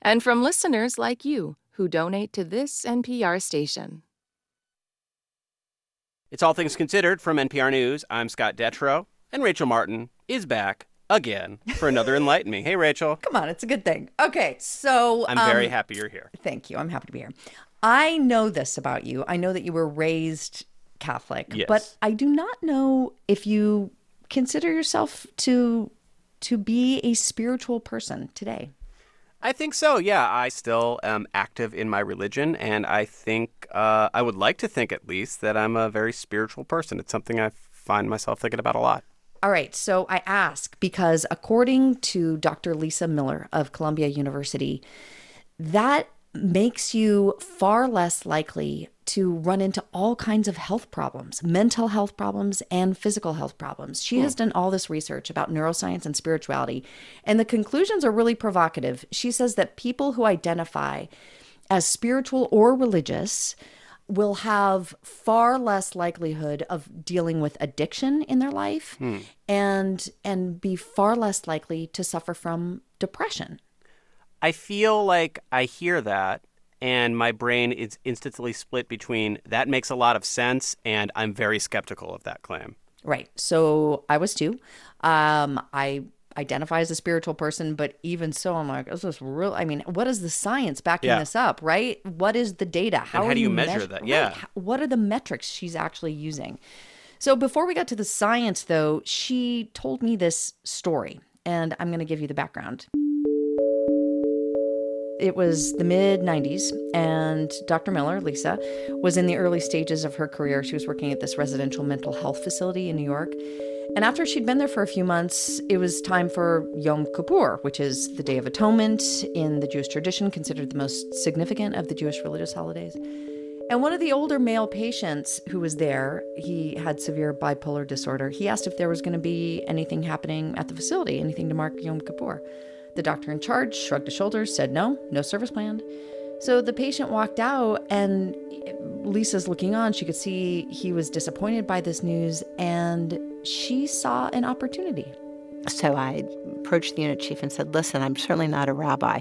And from listeners like you who donate to this NPR station. It's All Things Considered from NPR News. I'm Scott Detrow, and Rachel Martin is back again for another Enlighten Me. Hey, Rachel. Come on, it's a good thing. Okay, so I'm very um, happy you're here. Thank you. I'm happy to be here. I know this about you. I know that you were raised Catholic, Yes. but I do not know if you consider yourself to to be a spiritual person today. I think so. Yeah, I still am active in my religion, and I think uh, I would like to think at least that I'm a very spiritual person. It's something I find myself thinking about a lot. All right, so I ask because according to Dr. Lisa Miller of Columbia University, that makes you far less likely to run into all kinds of health problems, mental health problems and physical health problems. She has done all this research about neuroscience and spirituality, and the conclusions are really provocative. She says that people who identify as spiritual or religious will have far less likelihood of dealing with addiction in their life Hmm. and and be far less likely to suffer from depression. I feel like I hear that, and my brain is instantly split between that makes a lot of sense and I'm very skeptical of that claim. Right. So I was too. Um, I identify as a spiritual person, but even so, I'm like, is this real? I mean, what is the science backing Yeah. this up? Right? What is the data? How, how do you measure meas- that? right, Yeah. What are the metrics she's actually using? So before we got to the science, though, she told me this story, and I'm going to give you the background. It was the mid 90s, and Dr. Miller, Lisa, was in the early stages of her career. She was working at this residential mental health facility in New York. And after she'd been there for a few months, it was time for Yom Kippur, which is the Day of Atonement in the Jewish tradition, considered the most significant of the Jewish religious holidays. And one of the older male patients who was there, he had severe bipolar disorder. He asked if there was going to be anything happening at the facility, anything to mark Yom Kippur. The doctor in charge shrugged his shoulders, said no, no service planned. So the patient walked out, and Lisa's looking on. She could see he was disappointed by this news, and she saw an opportunity. So I approached the unit chief and said, Listen, I'm certainly not a rabbi,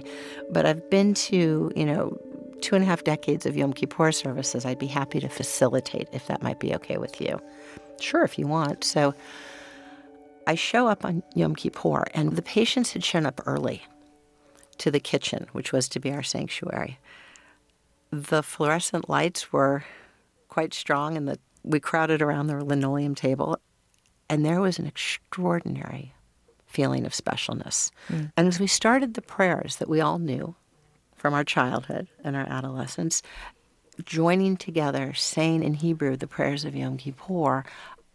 but I've been to, you know, two and a half decades of Yom Kippur services. I'd be happy to facilitate if that might be okay with you. Sure, if you want. So I show up on Yom Kippur, and the patients had shown up early to the kitchen, which was to be our sanctuary. The fluorescent lights were quite strong, and the, we crowded around the linoleum table, and there was an extraordinary feeling of specialness. Mm. And as we started the prayers that we all knew from our childhood and our adolescence, joining together, saying in Hebrew the prayers of Yom Kippur,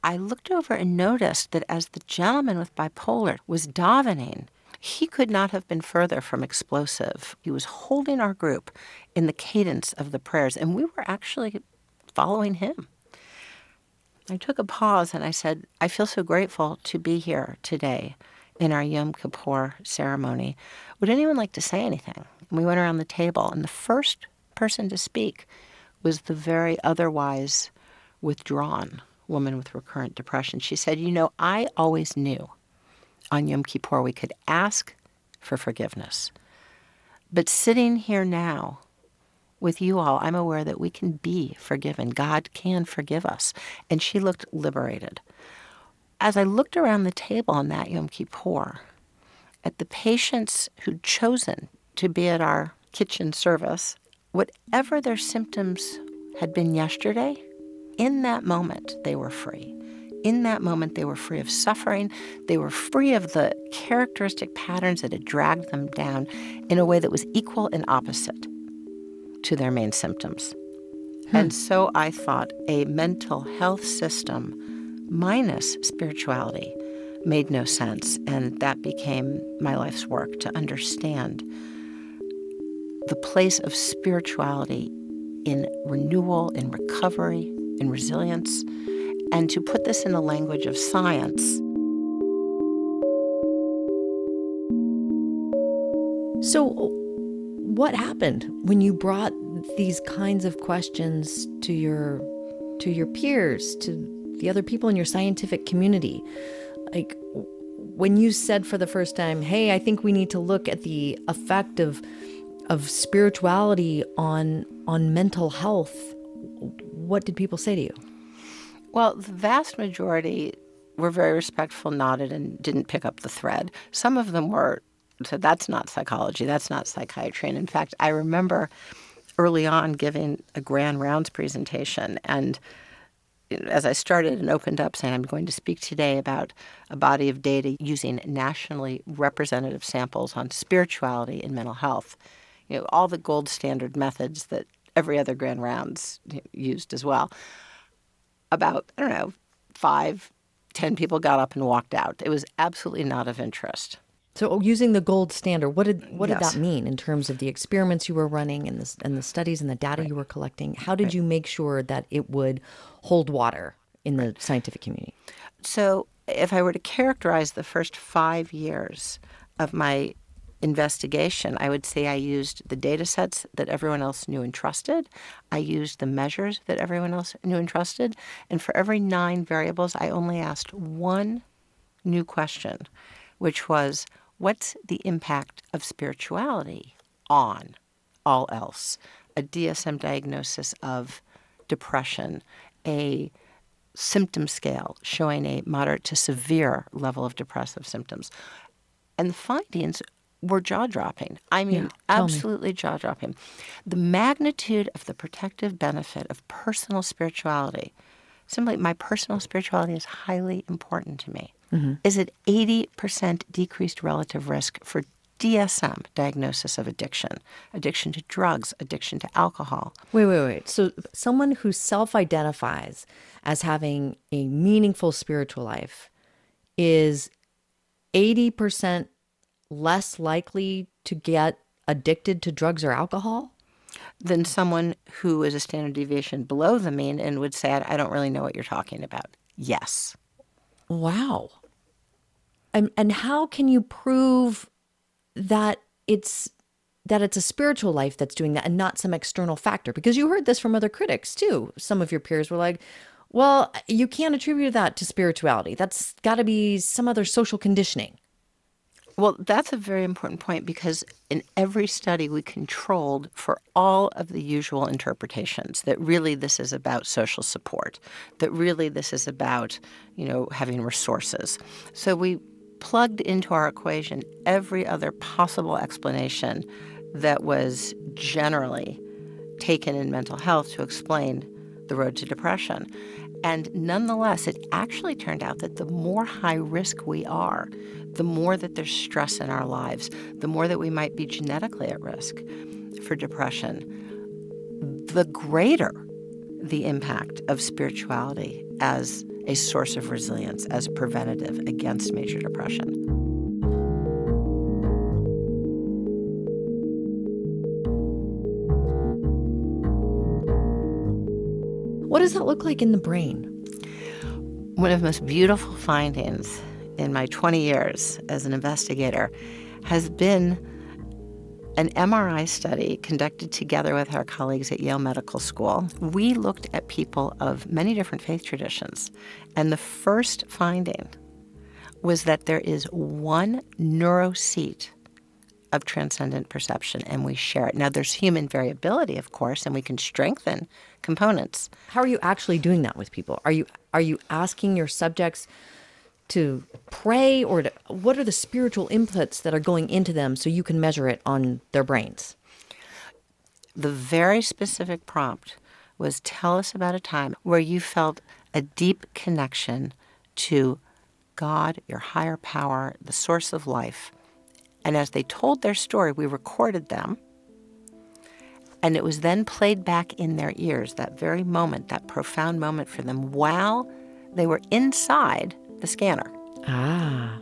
I looked over and noticed that as the gentleman with bipolar was davening, he could not have been further from explosive. He was holding our group in the cadence of the prayers, and we were actually following him. I took a pause and I said, I feel so grateful to be here today in our Yom Kippur ceremony. Would anyone like to say anything? And we went around the table, and the first person to speak was the very otherwise withdrawn woman with recurrent depression. She said, You know, I always knew on Yom Kippur we could ask for forgiveness. But sitting here now with you all, I'm aware that we can be forgiven. God can forgive us. And she looked liberated. As I looked around the table on that Yom Kippur, at the patients who'd chosen to be at our kitchen service, whatever their symptoms had been yesterday, in that moment they were free. In that moment, they were free of suffering. They were free of the characteristic patterns that had dragged them down in a way that was equal and opposite to their main symptoms. Hmm. And so I thought a mental health system minus spirituality made no sense. And that became my life's work to understand the place of spirituality in renewal, in recovery, resilience, and to put this in the language of science. So, what happened when you brought these kinds of questions to your to your peers, to the other people in your scientific community? Like when you said for the first time, "Hey, I think we need to look at the effect of of spirituality on on mental health." What did people say to you? Well, the vast majority were very respectful, nodded, and didn't pick up the thread. Some of them were said, "That's not psychology. That's not psychiatry." And in fact, I remember early on giving a grand rounds presentation, and as I started and opened up, saying, "I'm going to speak today about a body of data using nationally representative samples on spirituality and mental health." You know, all the gold standard methods that every other grand rounds used as well about, I don't know, five, ten people got up and walked out. It was absolutely not of interest. So oh, using the gold standard, what did what did that mean in terms of the experiments you were running and the and the studies and the data you were collecting? How did you make sure that it would hold water in the scientific community? So, if I were to characterize the first five years of my investigation, I would say I used the data sets that everyone else knew and trusted. I used the measures that everyone else knew and trusted. And for every nine variables, I only asked one new question, which was what's the impact of spirituality on all else? A DSM diagnosis of depression, a symptom scale showing a moderate to severe level of depressive symptoms. And the findings were jaw dropping. I mean, Yeah, tell me. absolutely jaw dropping. The magnitude of the protective benefit of personal spirituality, simply my personal spirituality is highly important to me, Mhm. is at 80% decreased relative risk for DSM diagnosis of addiction, addiction to drugs, addiction to alcohol. Wait, wait, wait. So someone who self-identifies as having a meaningful spiritual life is 80% less likely to get addicted to drugs or alcohol? than someone who is a standard deviation below the mean and would say, I don't really know what you're talking about. Yes. Wow. And and how can you prove that it's that it's a spiritual life that's doing that and not some external factor? Because you heard this from other critics too. Some of your peers were like, "Well, you can't attribute that to spirituality. That's got to be some other social conditioning." Well, that's a very important point because in every study we controlled for all of the usual interpretations that really this is about social support, that really this is about, you know, having resources. So we plugged into our equation every other possible explanation that was generally taken in mental health to explain the road to depression. And nonetheless, it actually turned out that the more high risk we are, the more that there's stress in our lives, the more that we might be genetically at risk for depression, the greater the impact of spirituality as a source of resilience, as preventative against major depression. Does that look like in the brain? One of the most beautiful findings in my 20 years as an investigator has been an MRI study conducted together with our colleagues at Yale Medical School. We looked at people of many different faith traditions, and the first finding was that there is one neuroseat of transcendent perception, and we share it. Now, there's human variability, of course, and we can strengthen components. How are you actually doing that with people? Are you are you asking your subjects to pray or to, what are the spiritual inputs that are going into them so you can measure it on their brains? The very specific prompt was tell us about a time where you felt a deep connection to God, your higher power, the source of life. And as they told their story, we recorded them. And it was then played back in their ears, that very moment, that profound moment for them, while they were inside the scanner. Ah.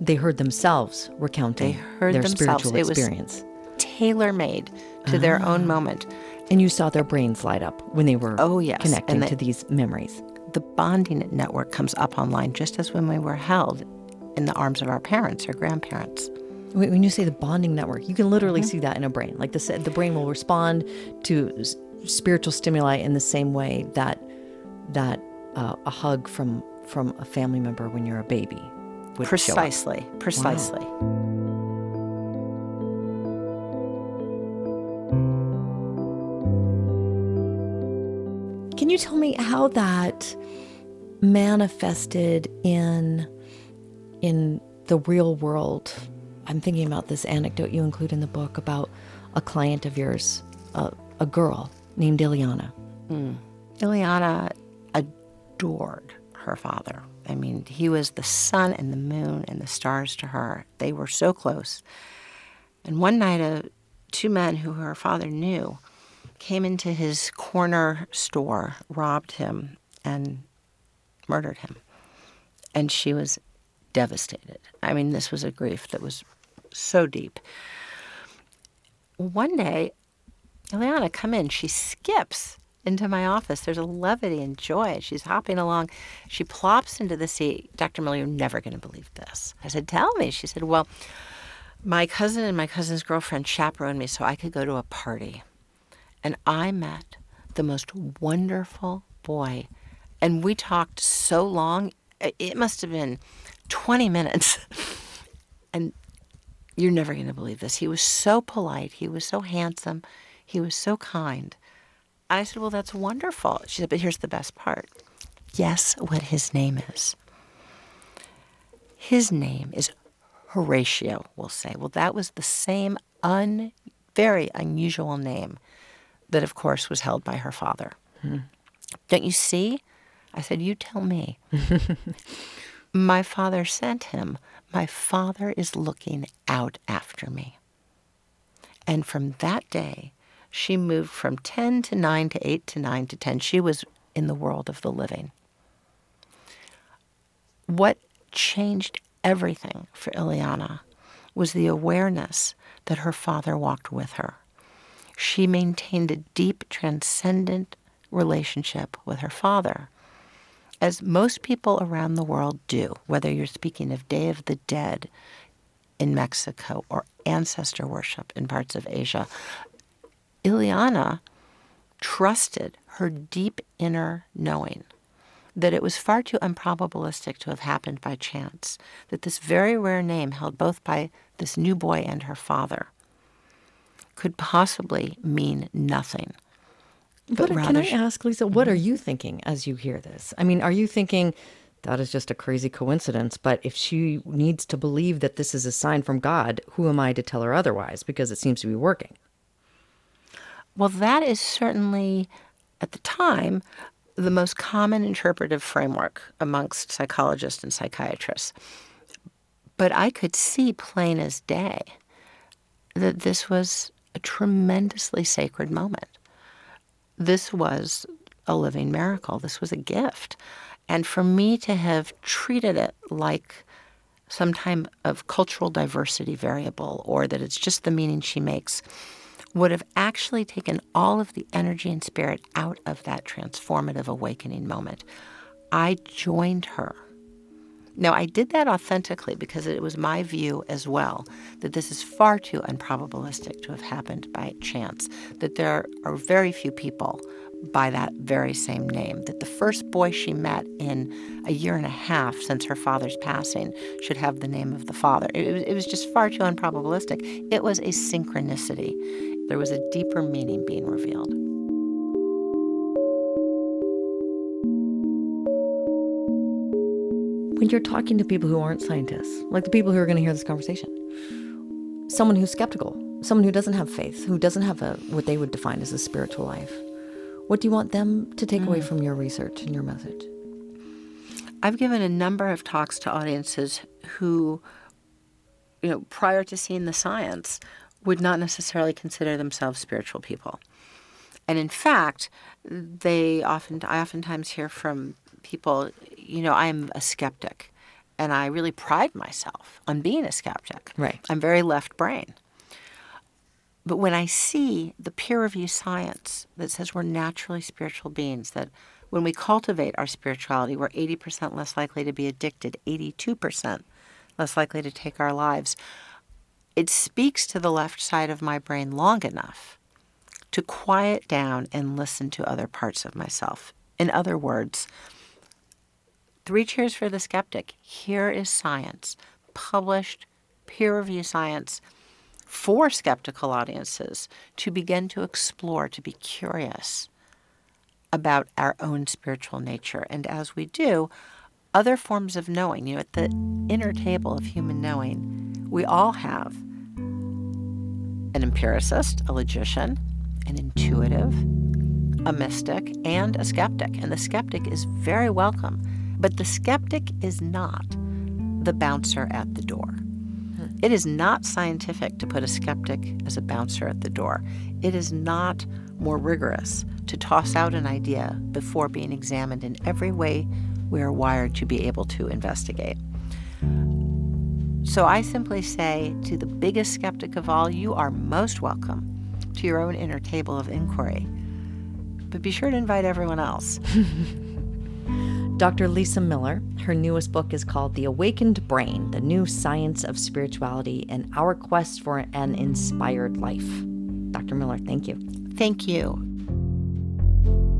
They heard themselves recounting They heard their themselves. spiritual It was experience. tailor made to their Ah. own moment. And you saw their brains light up when they were Oh, yes. connecting the- to these memories. The bonding network comes up online just as when we were held in the arms of our parents or grandparents. When you say the bonding network, you can literally Mm-hmm. see that in a brain. Like the the brain will respond to s- spiritual stimuli in the same way that that uh, a hug from from a family member when you're a baby would. Precisely, precisely. Can you tell me how that manifested in in the real world? I'm thinking about this anecdote you include in the book about a client of yours, a, a girl named Ileana. Mm. Ileana adored her father. I mean, he was the sun and the moon and the stars to her. They were so close. And one night, uh, two men who her father knew came into his corner store, robbed him, and murdered him. And she was devastated. I mean, this was a grief that was so deep. One day, Ileana, come in. She skips into my office. There's a levity and joy. She's hopping along. She plops into the seat. Dr. Miller, you're never going to believe this. I said, Tell me. She said, Well, my cousin and my cousin's girlfriend chaperoned me so I could go to a party. And I met the most wonderful boy. And we talked so long, it must have been 20 minutes. and you're never going to believe this. He was so polite. He was so handsome. He was so kind. I said, Well, that's wonderful. She said, But here's the best part. Guess what his name is? His name is Horatio, we'll say. Well, that was the same un, very unusual name that, of course, was held by her father. Hmm. Don't you see? I said, You tell me. My father sent him. My father is looking out after me. And from that day, she moved from 10 to 9 to 8 to 9 to 10. She was in the world of the living. What changed everything for Ileana was the awareness that her father walked with her. She maintained a deep, transcendent relationship with her father, as most people around the world do, whether you're speaking of Day of the Dead in Mexico or ancestor worship in parts of Asia. Ileana trusted her deep inner knowing that it was far too improbabilistic to have happened by chance, that this very rare name held both by this new boy and her father could possibly mean nothing. But can rather I ask, Lisa, what are mm-hmm. you thinking as you hear this? I mean, are you thinking that is just a crazy coincidence? But if she needs to believe that this is a sign from God, who am I to tell her otherwise? Because it seems to be working. Well, that is certainly, at the time, the most common interpretive framework amongst psychologists and psychiatrists. But I could see plain as day that this was a tremendously sacred moment. This was a living miracle. This was a gift. And for me to have treated it like some time of cultural diversity variable or that it's just the meaning she makes would have actually taken all of the energy and spirit out of that transformative awakening moment. I joined her. Now, I did that authentically because it was my view as well that this is far too unprobabilistic to have happened by chance, that there are very few people by that very same name, that the first boy she met in a year and a half since her father's passing should have the name of the father. It was, it was just far too unprobabilistic. It was a synchronicity. There was a deeper meaning being revealed. When you're talking to people who aren't scientists, like the people who are going to hear this conversation, someone who's skeptical, someone who doesn't have faith, who doesn't have a what they would define as a spiritual life, what do you want them to take away Mm. from your research and your message? I've given a number of talks to audiences who, you know, prior to seeing the science, would not necessarily consider themselves spiritual people. And in fact, they often, I oftentimes hear from people, you know, I'm a skeptic, and I really pride myself on being a skeptic. Right. I'm very left brain. But when I see the peer review science that says we're naturally spiritual beings, that when we cultivate our spirituality, we're 80% less likely to be addicted, 82% less likely to take our lives, it speaks to the left side of my brain long enough to quiet down and listen to other parts of myself. In other words, three cheers for the skeptic. Here is science, published, peer review science for skeptical audiences to begin to explore, to be curious about our own spiritual nature. And as we do, other forms of knowing, you know, at the inner table of human knowing, we all have an empiricist, a logician, an intuitive, a mystic, and a skeptic. And the skeptic is very welcome. But the skeptic is not the bouncer at the door. Hmm. It is not scientific to put a skeptic as a bouncer at the door. It is not more rigorous to toss out an idea before being examined in every way we are wired to be able to investigate. So I simply say to the biggest skeptic of all, you are most welcome to your own inner table of inquiry. But be sure to invite everyone else. Dr. Lisa Miller, her newest book is called The Awakened Brain The New Science of Spirituality and Our Quest for an Inspired Life. Dr. Miller, thank you. Thank you.